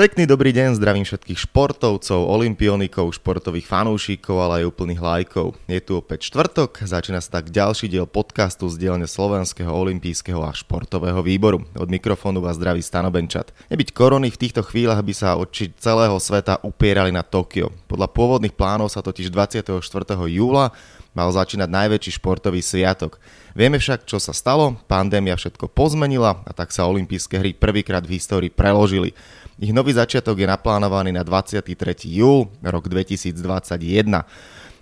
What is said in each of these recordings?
Pekný dobrý deň, zdravím všetkých športovcov, olimpionikov, športových fanúšikov, ale aj úplných lajkov. Je tu opäť štvrtok, začína sa tak ďalší diel podcastu z dielne Slovenského olimpijského a športového výboru. Od mikrofónu vás zdraví Stano Benčat. Nebyť korony v týchto chvíľach by sa oči celého sveta upierali na Tokio. Podľa pôvodných plánov sa totiž 24. júla mal začínať najväčší športový sviatok. Vieme však, čo sa stalo, pandémia všetko pozmenila a tak sa olympijské hry prvýkrát v histórii preložili. Ich nový začiatok je naplánovaný na 23. júl, rok 2021.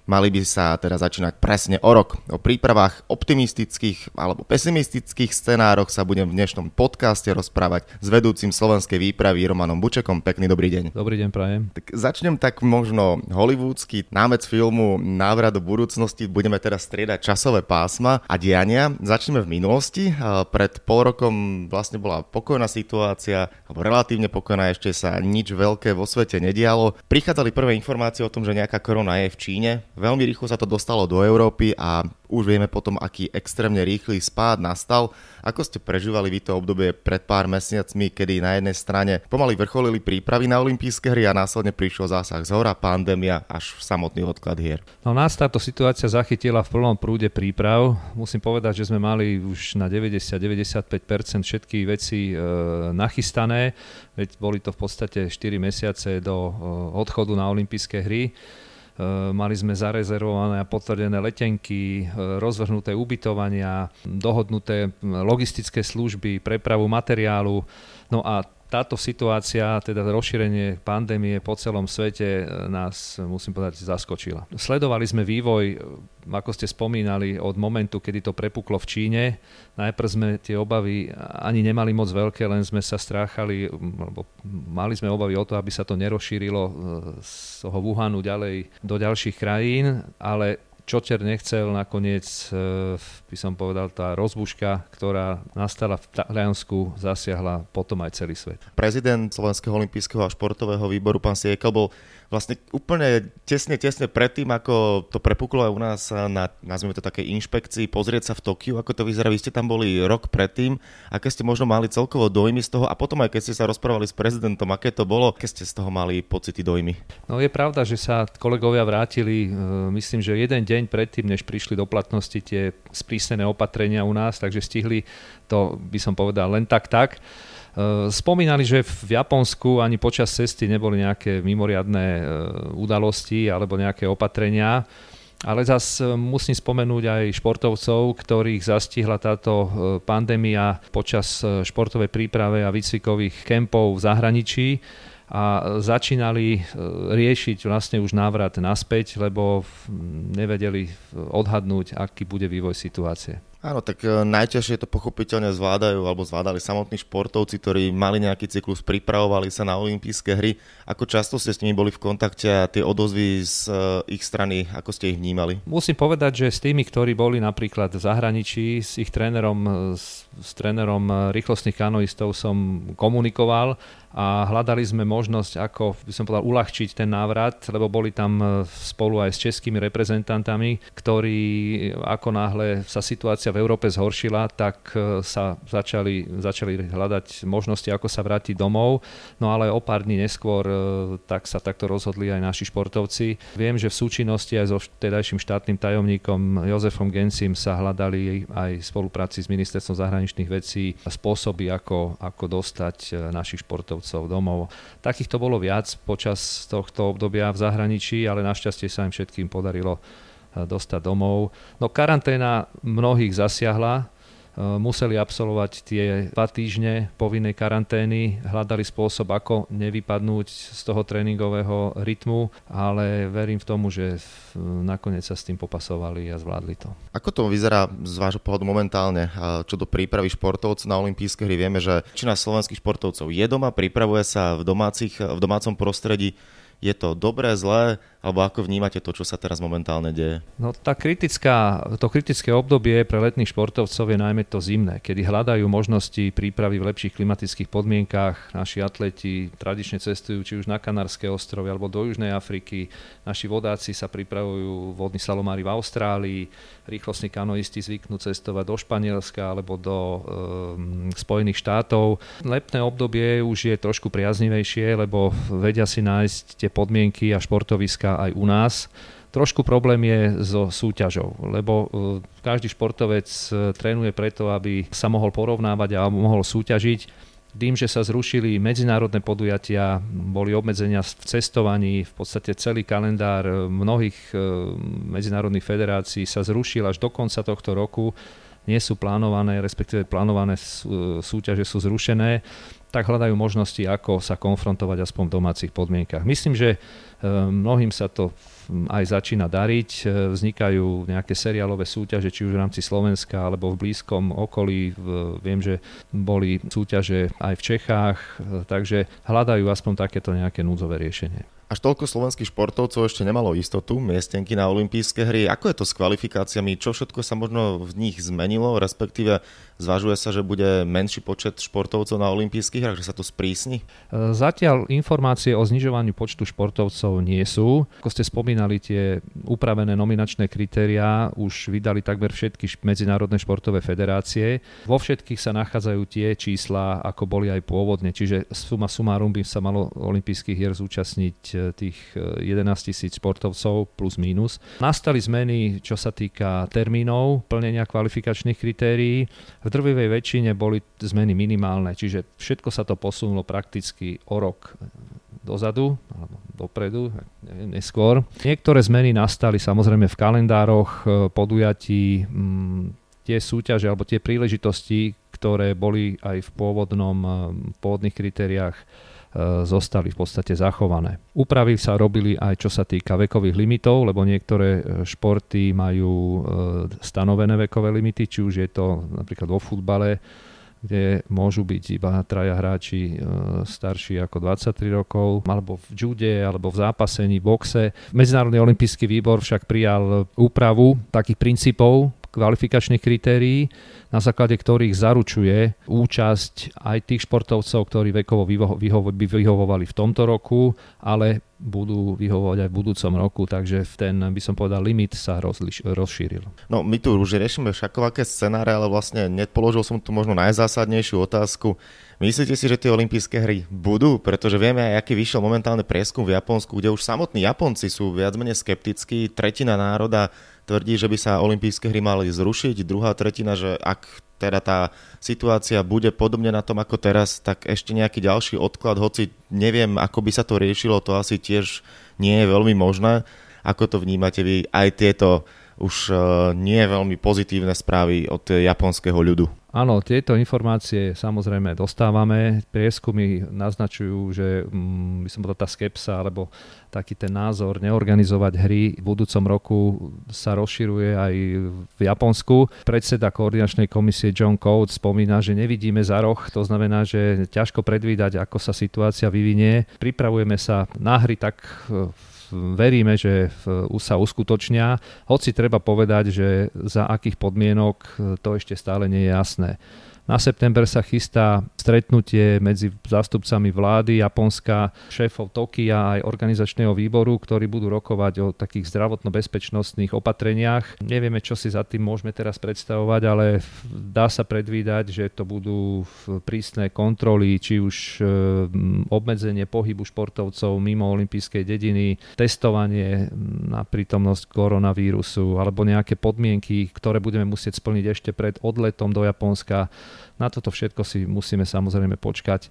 Mali by sa teda začínať presne o rok. O prípravách optimistických alebo pesimistických scenároch sa budem v dnešnom podcaste rozprávať s vedúcim slovenskej výpravy Romanom Bučekom. Pekný dobrý deň. Dobrý deň, prajem. Tak začnem tak možno hollywoodsky námec filmu Návrat do budúcnosti. Budeme teraz striedať časové pásma a diania. Začneme v minulosti. Pred pol rokom vlastne bola pokojná situácia, alebo relatívne pokojná, ešte sa nič veľké vo svete nedialo. Prichádzali prvé informácie o tom, že nejaká korona je v Číne Veľmi rýchlo sa to dostalo do Európy a už vieme potom, aký extrémne rýchly spád nastal. Ako ste prežívali vy to obdobie pred pár mesiacmi, kedy na jednej strane pomaly vrcholili prípravy na olympijské hry a následne prišiel zásah z hora, pandémia až samotný odklad hier? No nás táto situácia zachytila v prvom prúde príprav. Musím povedať, že sme mali už na 90-95% všetky veci e, nachystané, veď boli to v podstate 4 mesiace do e, odchodu na olympijské hry. Eh, mali sme zarezervované a potvrdené letenky, eh, rozvrhnuté ubytovania, dohodnuté hm, logistické služby, prepravu materiálu. No a táto situácia, teda rozšírenie pandémie po celom svete e, nás, musím povedať, zaskočila. Sledovali sme vývoj, e, ako ste spomínali, od momentu, kedy to prepuklo v Číne. Najprv sme tie obavy ani nemali moc veľké, len sme sa stráchali, alebo mali sme obavy o to, aby sa to nerozšírilo e, z toho Wuhanu ďalej do ďalších krajín, ale Čočer nechcel, nakoniec e, by som povedal, tá rozbuška, ktorá nastala v Taliansku, zasiahla potom aj celý svet. Prezident Slovenského olympijského a športového výboru, pán Siekel, bol vlastne úplne tesne, tesne predtým, ako to prepuklo aj u nás na, nazvime to také inšpekcii, pozrieť sa v Tokiu, ako to vyzerá. Vy ste tam boli rok predtým, aké ste možno mali celkovo dojmy z toho a potom aj keď ste sa rozprávali s prezidentom, aké to bolo, aké ste z toho mali pocity, dojmy? No je pravda, že sa kolegovia vrátili, e, myslím, že jeden deň predtým, než prišli do platnosti tie sprísnené opatrenia u nás, takže stihli to, by som povedal, len tak tak. Eh, spomínali, že v Japonsku ani počas cesty neboli nejaké mimoriadné eh, udalosti alebo nejaké opatrenia. Ale zas eh, musím spomenúť aj športovcov, ktorých zastihla táto pandémia počas športovej príprave a výcvikových kempov v zahraničí a začínali riešiť vlastne už návrat naspäť, lebo nevedeli odhadnúť, aký bude vývoj situácie. Áno, tak e, najťažšie to pochopiteľne zvládajú alebo zvládali samotní športovci, ktorí mali nejaký cyklus, pripravovali sa na olympijské hry. Ako často ste s nimi boli v kontakte a tie odozvy z e, ich strany, ako ste ich vnímali? Musím povedať, že s tými, ktorí boli napríklad v zahraničí, s ich trénerom, s, s trénerom rýchlostných kanoistov som komunikoval a hľadali sme možnosť, ako by som povedal, uľahčiť ten návrat, lebo boli tam e, spolu aj s českými reprezentantami, ktorí ako náhle sa situácia v Európe zhoršila, tak e, sa začali, začali hľadať možnosti, ako sa vrátiť domov. No ale o pár dní neskôr e, tak sa takto rozhodli aj naši športovci. Viem, že v súčinnosti aj so vtedajším štátnym tajomníkom Jozefom Gencim sa hľadali aj v spolupráci s ministerstvom zahraničných vecí spôsoby, ako, ako dostať našich športovcov športovcov domov. Takýchto bolo viac počas tohto obdobia v zahraničí, ale našťastie sa im všetkým podarilo eh, dostať domov. No karanténa mnohých zasiahla, museli absolvovať tie dva týždne povinnej karantény, hľadali spôsob, ako nevypadnúť z toho tréningového rytmu, ale verím v tomu, že nakoniec sa s tým popasovali a zvládli to. Ako to vyzerá z vášho pohľadu momentálne, čo do prípravy športovcov na olympijské hry? Vieme, že väčšina slovenských športovcov je doma, pripravuje sa v, domácich, v domácom prostredí Je to dobré, zlé, alebo ako vnímate to, čo sa teraz momentálne deje? No tá kritická, to kritické obdobie pre letných športovcov je najmä to zimné, kedy hľadajú možnosti prípravy v lepších klimatických podmienkách. Naši atleti tradične cestujú či už na Kanárske ostrovy alebo do Južnej Afriky. Naši vodáci sa pripravujú vodní slalomári v Austrálii. Rýchlostní kanoisti zvyknú cestovať do Španielska alebo do e, Spojených štátov. Letné obdobie už je trošku priaznivejšie, lebo vedia si nájsť tie podmienky a športoviska aj u nás. Trošku problém je so súťažou, lebo e, každý športovec e, trénuje preto, aby sa mohol porovnávať a mohol súťažiť. Tým, že sa zrušili medzinárodné podujatia, boli obmedzenia v cestovaní, v podstate celý kalendár e, mnohých medzinárodných federácií sa zrušil až do konca tohto roku nie sú plánované, respektíve plánované súťaže sú zrušené, tak hľadajú možnosti, ako sa konfrontovať aspoň v domácich podmienkach. Myslím, že e, mnohým sa to aj začína dariť. E, vznikajú nejaké seriálové súťaže, či už v rámci Slovenska alebo v blízkom okolí. Viem, že boli súťaže aj v Čechách, e, takže hľadajú aspoň takéto nejaké núdzové riešenie. Až toľko slovenských športovcov ešte nemalo istotu miestenky na olympijské hry. Ako je to s kvalifikáciami? Čo všetko sa možno v nich zmenilo? Respektíve zvažuje sa, že bude menší počet športovcov na olympijských hrách, že sa to sprísni? E, zatiaľ informácie o znižovaní počtu športovcov nie sú. Ako ste spomínali, tie upravené nominačné kritériá už vydali takmer všetky medzinárodné športové federácie. Vo všetkých sa nachádzajú tie čísla, ako boli aj pôvodne. Čiže suma sumárum by sa malo olympijských hier zúčastniť tých 11 eh, tisíc športovcov plus mínus. Nastali zmeny, čo sa týka termínov plnenia kvalifikačných kritérií. Drvivej väčšine boli zmeny minimálne, čiže všetko sa to posunulo prakticky o rok dozadu, alebo dopredu, neviem, neskôr. Niektoré zmeny nastali samozrejme v kalendároch eh, podujatí, mm, tie súťaže alebo tie príležitosti, ktoré boli aj v pôvodnom, eh, v pôvodných kritériách zostali v podstate zachované. Úpravy sa robili aj čo sa týka vekových limitov, lebo niektoré e, športy majú e, stanovené vekové limity, či už je to napríklad vo futbale, kde môžu byť iba traja hráči starší ako 23 rokov, alebo v jude, alebo v zápasení, boxe. Medzinárodný olimpijský výbor však prijal úpravu takých princípov kvalifikačných kritérií, na základe ktorých zaručuje účasť aj tých športovcov, ktorí vekovo by vyhovovali v tomto roku, ale budú vyhovovať aj v budúcom roku, takže ten, by som povedal, limit sa rozliš, rozšíril. No my tu už riešime všakovaké scenáre, ale vlastne nepoložil som tu možno najzásadnejšiu otázku. Myslíte si, že tie olympijské hry budú? Pretože vieme aj, aký vyšiel momentálne prieskum v Japonsku, kde už samotní Japonci sú viac menej skeptickí. Tretina národa tvrdí, že by sa olympijské hry mali zrušiť, druhá tretina, že ak teda tá situácia bude podobne na tom ako teraz, tak ešte nejaký ďalší odklad, hoci neviem, ako by sa to riešilo, to asi tiež nie je veľmi možné. Ako to vnímate vy aj tieto už uh, nie veľmi pozitívne správy od japonského ľudu? Áno, tieto informácie samozrejme dostávame. Prieskumy naznačujú, že mm, by som povedal tá skepsa alebo taký ten názor neorganizovať hry v budúcom roku sa rozširuje aj v Japonsku. Predseda koordinačnej komisie John Code spomína, že nevidíme za roh, to znamená, že ťažko predvídať, ako sa situácia vyvinie. Pripravujeme sa na hry tak v veríme, že sa uskutočnia, hoci treba povedať, že za akých podmienok to ešte stále nie je jasné. Na september sa chystá stretnutie medzi zástupcami vlády Japonska, šéfov Tokia aj organizačného výboru, ktorí budú rokovať o takých zdravotno-bezpečnostných opatreniach. Nevieme, čo si za tým môžeme teraz predstavovať, ale dá sa predvídať, že to budú prísne kontroly, či už e, obmedzenie pohybu športovcov mimo olympijskej dediny, testovanie na prítomnosť koronavírusu alebo nejaké podmienky, ktoré budeme musieť splniť ešte pred odletom do Japonska na toto všetko si musíme samozrejme počkať.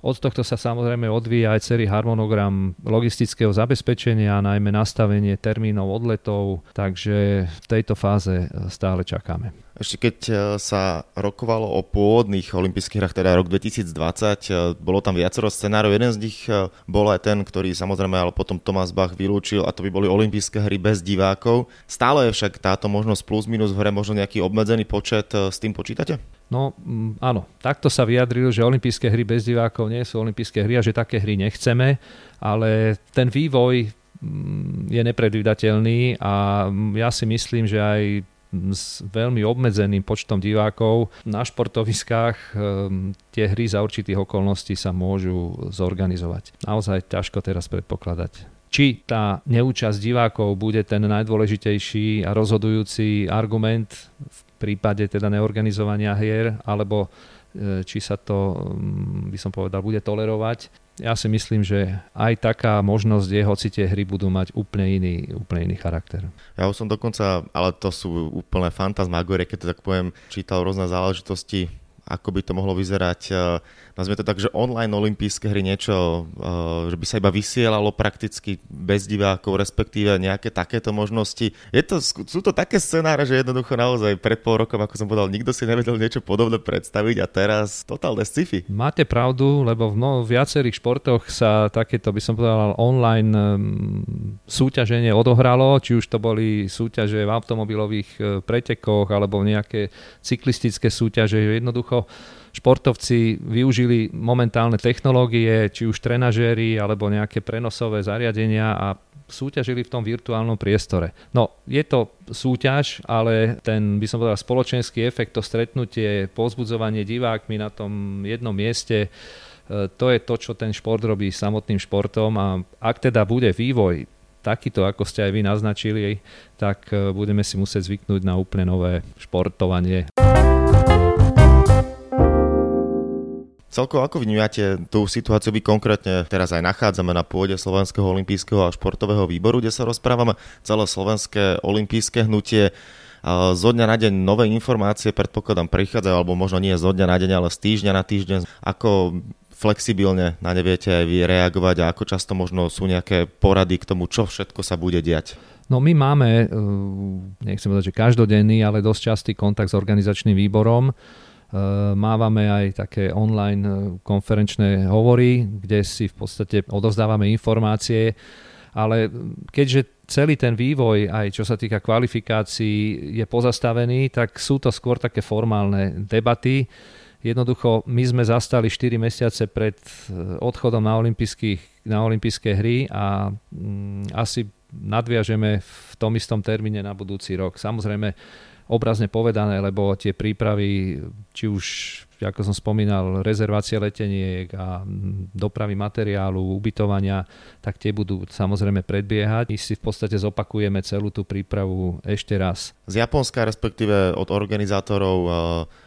Od tohto sa samozrejme odvíja aj celý harmonogram logistického zabezpečenia, najmä nastavenie termínov odletov, takže v tejto fáze stále čakáme. Ešte keď e, sa rokovalo o pôvodných olympijských hrách, teda rok 2020, e, bolo tam viacero scenárov. Jeden z nich e, bol aj ten, ktorý samozrejme ale potom Tomás Bach vylúčil a to by boli olympijské hry bez divákov. Stále je však táto možnosť plus minus v hre možno nejaký obmedzený počet, s tým počítate? No mm, áno, takto sa vyjadril, že olympijské hry bez divákov nie sú olympijské hry a že také hry nechceme, ale ten vývoj mm, je nepredvídateľný a ja si myslím, že aj s veľmi obmedzeným počtom divákov na športoviskách ehm, tie hry za určitých okolností sa môžu zorganizovať. Naozaj ťažko teraz predpokladať. Či tá neúčasť divákov bude ten najdôležitejší a rozhodujúci argument v prípade teda neorganizovania hier, alebo e, či sa to, mm, by som povedal, bude tolerovať ja si myslím, že aj taká možnosť je, hoci tie hry budú mať úplne iný, úplne iný charakter. Ja už som dokonca, ale to sú úplné fantasmagórie, keď to tak poviem, čítal rôzne záležitosti ako by to mohlo vyzerať, eh, nazvime to tak, že online olympijské hry niečo, eh, že by sa iba vysielalo prakticky bez divákov, respektíve nejaké takéto možnosti. Je to, sú to také scenáre, že jednoducho naozaj pred pol rokom, ako som povedal, nikto si nevedel niečo podobné predstaviť a teraz totálne sci-fi. Máte pravdu, lebo v viacerých športoch sa takéto, by som povedal, online um, súťaženie odohralo, či už to boli súťaže v automobilových uh, pretekoch alebo nejaké cyklistické súťaže, jednoducho športovci využili momentálne technológie, či už trenažéry alebo nejaké prenosové zariadenia a súťažili v tom virtuálnom priestore. No, je to súťaž, ale ten, by som povedal, spoločenský efekt, to stretnutie, pozbudzovanie divákmi na tom jednom mieste, e, to je to, čo ten šport robí samotným športom a ak teda bude vývoj takýto, ako ste aj vy naznačili, tak e, budeme si musieť zvyknúť na úplne nové športovanie. Celkovo ako vnímate tú situáciu? Vy konkrétne teraz aj nachádzame na pôde Slovenského olympijského a športového výboru, kde sa rozprávame celé slovenské olympijské hnutie. Zo dňa na deň nové informácie predpokladám prichádzajú, alebo možno nie zo dňa na deň, ale z týždňa na týždeň. Ako flexibilne na ne viete aj vy reagovať a ako často možno sú nejaké porady k tomu, čo všetko sa bude diať? No my máme, nechcem povedať, že každodenný, ale dosť častý kontakt s organizačným výborom mávame aj také online eh, konferenčné hovory, kde si v podstate odovzdávame informácie, ale keďže celý ten vývoj, aj čo sa týka kvalifikácií, je pozastavený, tak sú to skôr také formálne debaty. Jednoducho, my sme zastali 4 mesiace pred eh, odchodom na, na olympijské hry a mm, asi nadviažeme v tom istom termíne na budúci rok. Samozrejme, obrazne povedané, lebo tie prípravy, či už ako som spomínal, rezervácie leteniek a dopravy materiálu, ubytovania, tak tie budú samozrejme predbiehať. My si v podstate zopakujeme celú tú prípravu ešte raz. Z Japonska, respektíve od organizátorov uh,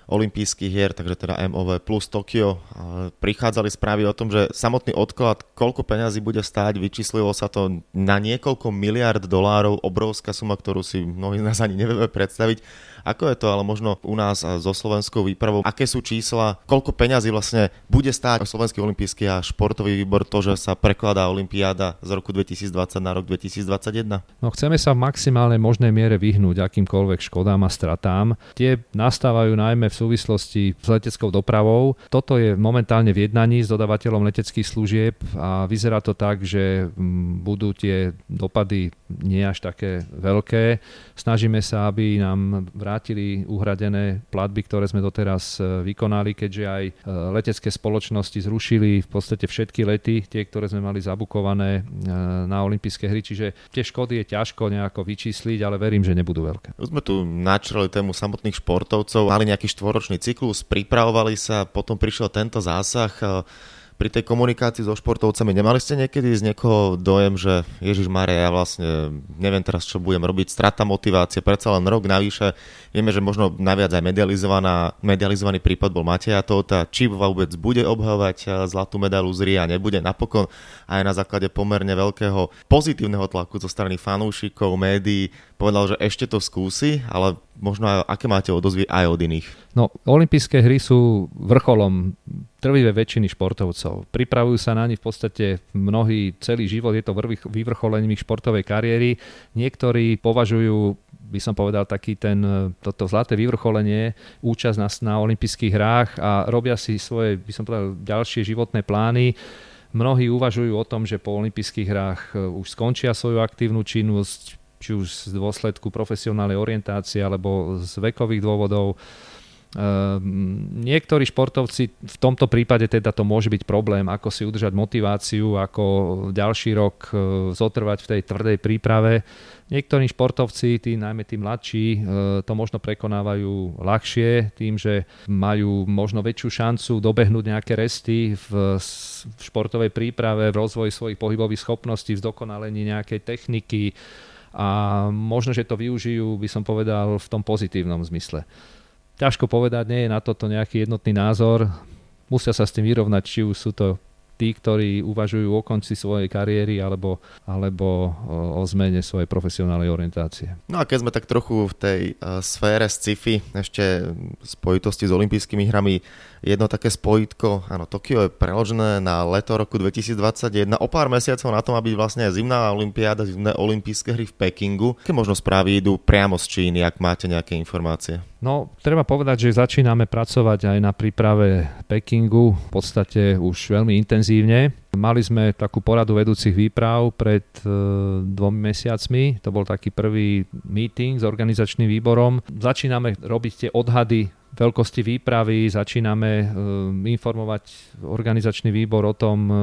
olympijských hier, takže teda MOV plus Tokio, uh, prichádzali správy o tom, že samotný odklad, koľko peňazí bude stáť, vyčíslilo sa to na niekoľko miliard dolárov, obrovská suma, ktorú si mnohí z nás ani nevieme predstaviť. Ako je to ale možno u nás so slovenskou výpravou? Aké sú čísla? Koľko peňazí vlastne bude stáť Slovenský olimpijský a športový výbor to, že sa prekladá Olympiáda z roku 2020 na rok 2021? No chceme sa v maximálnej možnej miere vyhnúť akýmkoľvek škodám a stratám. Tie nastávajú najmä v súvislosti s leteckou dopravou. Toto je momentálne v jednaní s dodávateľom leteckých služieb a vyzerá to tak, že mm, budú tie dopady nie až také veľké. Snažíme sa, aby nám vrátili uhradené platby, ktoré sme doteraz e, vykonali, keďže aj e, letecké spoločnosti zrušili v podstate všetky lety, tie, ktoré sme mali zabukované e, na olympijské hry, čiže tie škody je ťažko nejako vyčísliť, ale verím, že nebudú veľké. Už sme tu načrali tému samotných športovcov, mali nejaký štvoročný cyklus, pripravovali sa, potom prišiel tento zásah pri tej komunikácii so športovcami nemali ste niekedy z niekoho dojem, že Ježiš Maria, ja vlastne neviem teraz, čo budem robiť, strata motivácie, predsa len rok navyše. Vieme, že možno naviac aj medializovaná, medializovaný prípad bol Mateja Tota, či vôbec bude obhávať eh, zlatú medailu z Ria, nebude napokon aj na základe pomerne veľkého pozitívneho tlaku zo strany fanúšikov, médií, povedal, že ešte to skúsi, ale možno aj, aké máte odozvy aj od iných? No, olympijské hry sú vrcholom trvivé väčšiny športovcov. Pripravujú sa na ne v podstate mnohý celý život, je to vyvrcholením ich športovej kariéry. Niektorí považujú by som povedal, taký ten, toto zlaté vyvrcholenie, účasť na, na olympijských hrách a robia si svoje, by som povedal, ďalšie životné plány. Mnohí uvažujú o tom, že po olympijských hrách už skončia svoju aktívnu činnosť, či už z dôsledku profesionálnej orientácie alebo z vekových dôvodov. Ehm, niektorí športovci v tomto prípade teda to môže byť problém, ako si udržať motiváciu, ako ďalší rok e, zotrvať v tej tvrdej príprave. Niektorí športovci, tí, najmä tí mladší, e, to možno prekonávajú ľahšie tým, že majú možno väčšiu šancu dobehnúť nejaké resty v, športovej príprave, v rozvoji svojich pohybových schopností, v zdokonalení nejakej techniky, a možno, že to využijú, by som povedal, v tom pozitívnom zmysle. Ťažko povedať, nie je na toto nejaký jednotný názor. Musia sa s tým vyrovnať, či už sú to tí, ktorí uvažujú o konci svojej kariéry alebo, alebo o, zmene svojej profesionálnej orientácie. No a keď sme tak trochu v tej uh, sfére sci-fi, ešte spojitosti s olympijskými hrami, jedno také spojitko, áno, Tokio je preložené na leto roku 2021, o pár mesiacov na tom, aby vlastne zimná olimpiáda, zimné olympijské hry v Pekingu. Aké možno správy idú priamo z Číny, ak máte nejaké informácie? No, treba povedať, že začíname pracovať aj na príprave Pekingu v podstate už veľmi intenzívne. Mali sme takú poradu vedúcich výprav pred e, dvomi mesiacmi. To bol taký prvý meeting s organizačným výborom. Začíname robiť tie odhady veľkosti výpravy, začíname eh, informovať organizačný výbor o tom, eh,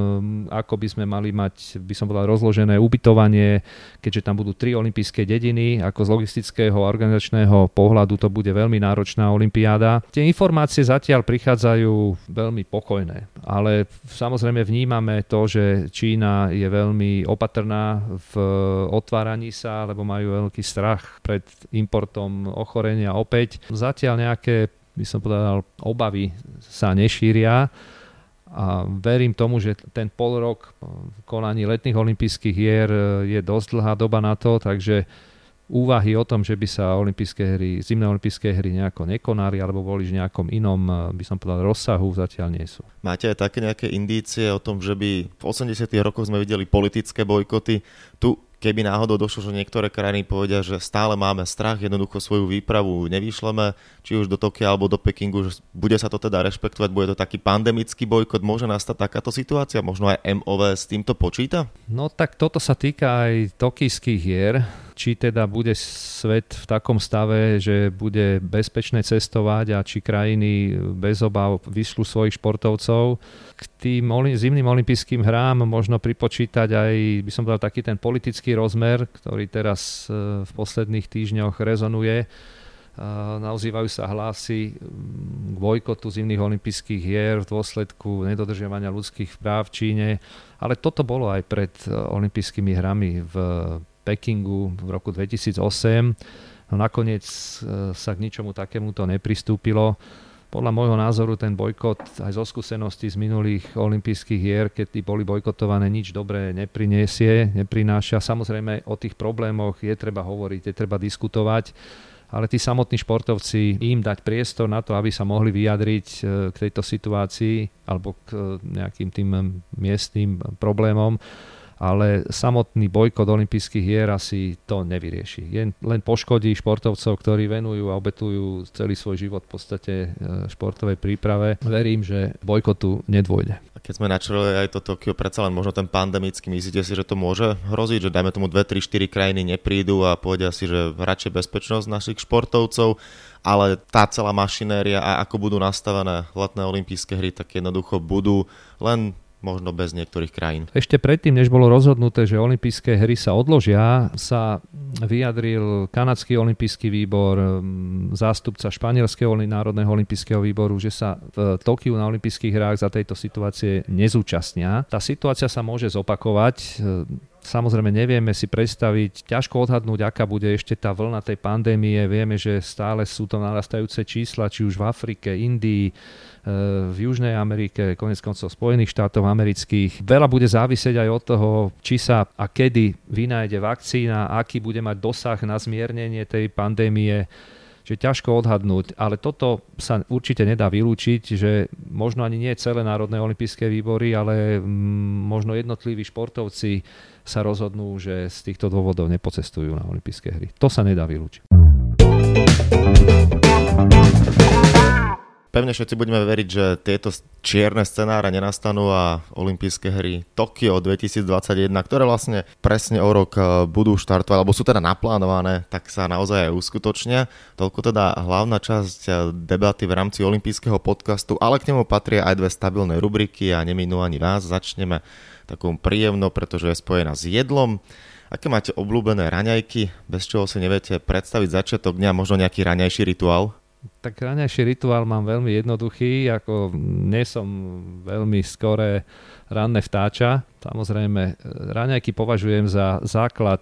ako by sme mali mať, by som povedal, rozložené ubytovanie, keďže tam budú tri olympijské dediny, ako z logistického a organizačného pohľadu to bude veľmi náročná olympiáda. Tie informácie zatiaľ prichádzajú veľmi pokojné, ale samozrejme vnímame to, že Čína je veľmi opatrná v otváraní sa, lebo majú veľký strach pred importom ochorenia opäť. Zatiaľ nejaké by som povedal, obavy sa nešíria a verím tomu, že ten pol rok konaní letných olympijských hier je dosť dlhá doba na to, takže úvahy o tom, že by sa olympijské hry, zimné olympijské hry nejako nekonali alebo boli v nejakom inom, by som povedal, rozsahu, zatiaľ nie sú. Máte aj také nejaké indície o tom, že by v 80. rokoch sme videli politické bojkoty. Tu keby náhodou došlo, že niektoré krajiny povedia, že stále máme strach, jednoducho svoju výpravu nevyšleme, či už do Tokia alebo do Pekingu, že bude sa to teda rešpektovať, bude to taký pandemický bojkot, môže nastať takáto situácia, možno aj MOV s týmto počíta? No tak toto sa týka aj tokijských hier, či teda bude svet v takom stave, že bude bezpečné cestovať a či krajiny bez obav vyšľú svojich športovcov. K tým zimným olympijským hrám možno pripočítať aj, by som povedal, taký ten politický rozmer, ktorý teraz e, v posledných týždňoch rezonuje. E, naozývajú sa hlasy k bojkotu zimných olympijských hier v dôsledku nedodržiavania ľudských práv v Číne. Ale toto bolo aj pred e, olympijskými hrami v Pekingu v roku 2008. No nakoniec e, sa k ničomu takémuto nepristúpilo. Podľa môjho názoru ten bojkot aj zo skúseností z minulých olympijských hier, keď boli bojkotované, nič dobré nepriniesie, neprináša. Samozrejme o tých problémoch je treba hovoriť, je treba diskutovať, ale tí samotní športovci im dať priestor na to, aby sa mohli vyjadriť e, k tejto situácii alebo k e, nejakým tým miestnym problémom ale samotný bojkot olympijských hier asi to nevyrieši. Len poškodí športovcov, ktorí venujú a obetujú celý svoj život v podstate e, športovej príprave. Verím, že bojkotu nedôjde. Keď sme načreli aj to Tokio, predsa len možno ten pandemický, myslíte si, že to môže hroziť, že dajme tomu 2, 3, 4 krajiny neprídu a povedia si, že radšej bezpečnosť našich športovcov, ale tá celá mašinéria a ako budú nastavené letné olympijské hry, tak jednoducho budú len možno bez niektorých krajín. Ešte predtým, než bolo rozhodnuté, že olympijské hry sa odložia, sa vyjadril kanadský olympijský výbor, zástupca španielského národného olympijského výboru, že sa v Tokiu na olympijských hrách za tejto situácie nezúčastnia. Tá situácia sa môže zopakovať. Samozrejme nevieme si predstaviť, ťažko odhadnúť, aká bude ešte tá vlna tej pandémie. Vieme, že stále sú to narastajúce čísla, či už v Afrike, Indii, v Južnej Amerike, konec koncov Spojených štátov amerických. Veľa bude závisieť aj od toho, či sa a kedy vynájde vakcína, aký bude mať dosah na zmiernenie tej pandémie. Čiže ťažko odhadnúť, ale toto sa určite nedá vylúčiť, že možno ani nie celé národné olympijské výbory, ale mm, možno jednotliví športovci sa rozhodnú, že z týchto dôvodov nepocestujú na olympijské hry. To sa nedá vylúčiť. Pevne všetci budeme veriť, že tieto čierne scenáre nenastanú a olympijské hry Tokio 2021, ktoré vlastne presne o rok e, budú štartovať, alebo sú teda naplánované, tak sa naozaj aj uskutočnia. Toľko teda hlavná časť e, debaty v rámci olympijského podcastu, ale k nemu patria aj dve stabilné rubriky a neminú ani vás. Začneme takou príjemnou, pretože je spojená s jedlom. Aké máte obľúbené raňajky, bez čoho si neviete predstaviť začiatok dňa, možno nejaký raňajší rituál? Tak raňajší rituál mám veľmi jednoduchý, ako nie som veľmi skoré ranné vtáča. Samozrejme, raňajky považujem za základ,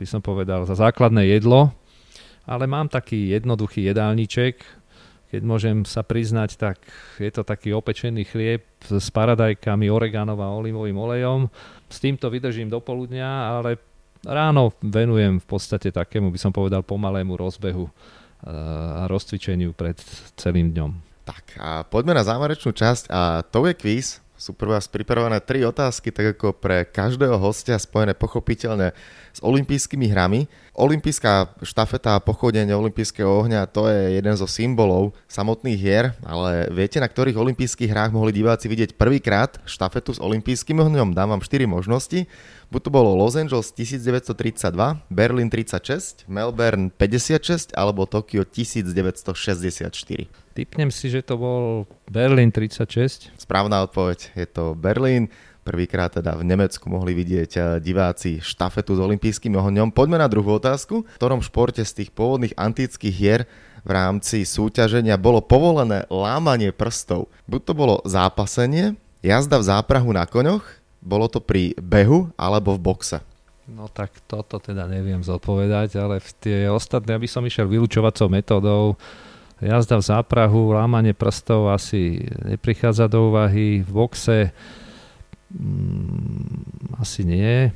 by som povedal, za základné jedlo, ale mám taký jednoduchý jedálniček, keď môžem sa priznať, tak je to taký opečený chlieb s paradajkami, oregánov a olivovým olejom. S týmto vydržím do poludnia, ale ráno venujem v podstate takému, by som povedal, pomalému rozbehu a rozcvičeniu pred celým dňom. Tak a poďme na záverečnú časť a to je quiz. Sú pre vás pripravené tri otázky, tak ako pre každého hostia, spojené pochopiteľne s olympijskými hrami. Olympijská štafeta a pochodenie olympijského ohňa to je jeden zo symbolov samotných hier, ale viete, na ktorých olympijských hrách mohli diváci vidieť prvýkrát štafetu s olympijským ohňom? Dám vám 4 možnosti. Buď to bolo Los Angeles 1932, Berlin 36, Melbourne 56 alebo Tokio 1964. Typnem si, že to bol Berlin 36. Správna odpoveď, je to Berlín. Prvýkrát teda v Nemecku mohli vidieť eh, diváci štafetu s olympijským ohňom. Poďme na druhú otázku. V ktorom športe z tých pôvodných antických hier v rámci súťaženia bolo povolené lámanie prstov? Buď to bolo zápasenie, jazda v záprahu na koňoch, bolo to pri behu alebo v boxe? No tak toto teda neviem zodpovedať, ale v tie ostatné, aby som išiel vylúčovacou metodou, jazda v záprahu, lámanie prstov asi neprichádza do úvahy, v boxe mm, asi nie.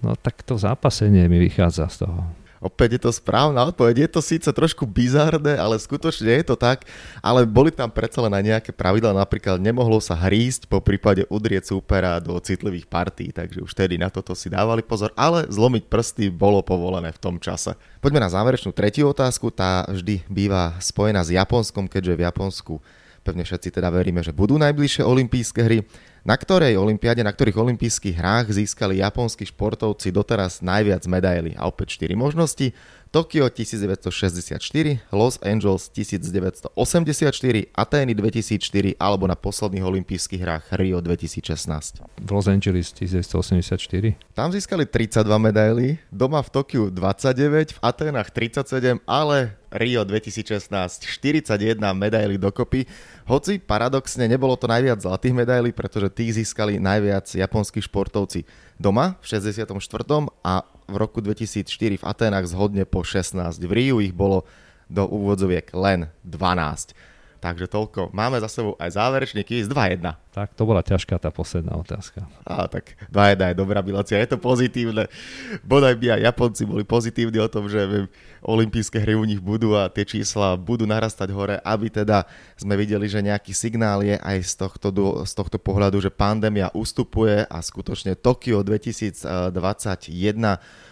No tak to zápasenie mi vychádza z toho. Opäť je to správna odpoveď. Je to síce trošku bizárne, ale skutočne je to tak. Ale boli tam predsa len aj nejaké pravidla. Napríklad nemohlo sa hrísť, po prípade udrieť súpera do citlivých partí. Takže už tedy na toto si dávali pozor. Ale zlomiť prsty bolo povolené v tom čase. Poďme na záverečnú tretiu otázku. Tá vždy býva spojená s Japonskom, keďže v Japonsku pevne všetci teda veríme, že budú najbližšie olympijské hry. Na ktorej olympiáde, na ktorých olympijských hrách získali japonskí športovci doteraz najviac medailí? A opäť 4 možnosti. Tokio 1964, Los Angeles 1984, Atény 2004 alebo na posledných olympijských hrách Rio 2016. V Los Angeles 1984. Tam získali 32 medaily, doma v Tokiu 29, v Aténach 37, ale Rio 2016 41 medaily dokopy. Hoci paradoxne nebolo to najviac zlatých medailí, pretože tých získali najviac japonskí športovci doma v 64. a v roku 2004 v Atenách zhodne po 16. V Riu ich bolo do úvodzoviek len 12. Takže toľko. Máme za sebou aj záverečný kvíz 2-1. Tak to bola ťažká tá posledná otázka. Á, tak 2-1 je dobrá bilancia, je to pozitívne. Bodaj by aj Japonci boli pozitívni o tom, že olympijské hry u nich budú a tie čísla budú narastať hore, aby teda sme videli, že nejaký signál je aj z tohto, z tohto pohľadu, že pandémia ustupuje a skutočne Tokio 2021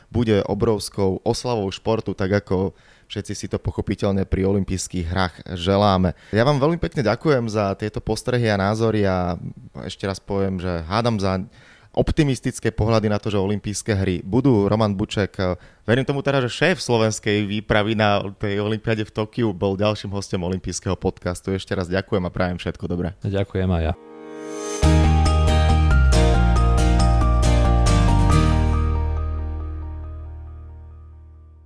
bude obrovskou oslavou športu, tak ako Všetci si to pochopiteľne pri olympijských hrách želáme. Ja vám veľmi pekne ďakujem za tieto postrehy a názory a ešte raz poviem, že hádam za optimistické pohľady na to, že olympijské hry budú. Roman Buček, verím tomu teda, že šéf slovenskej výpravy na tej olympiade v Tokiu bol ďalším hostom olympijského podcastu. Ešte raz ďakujem a prajem všetko dobré. Ďakujem aj ja.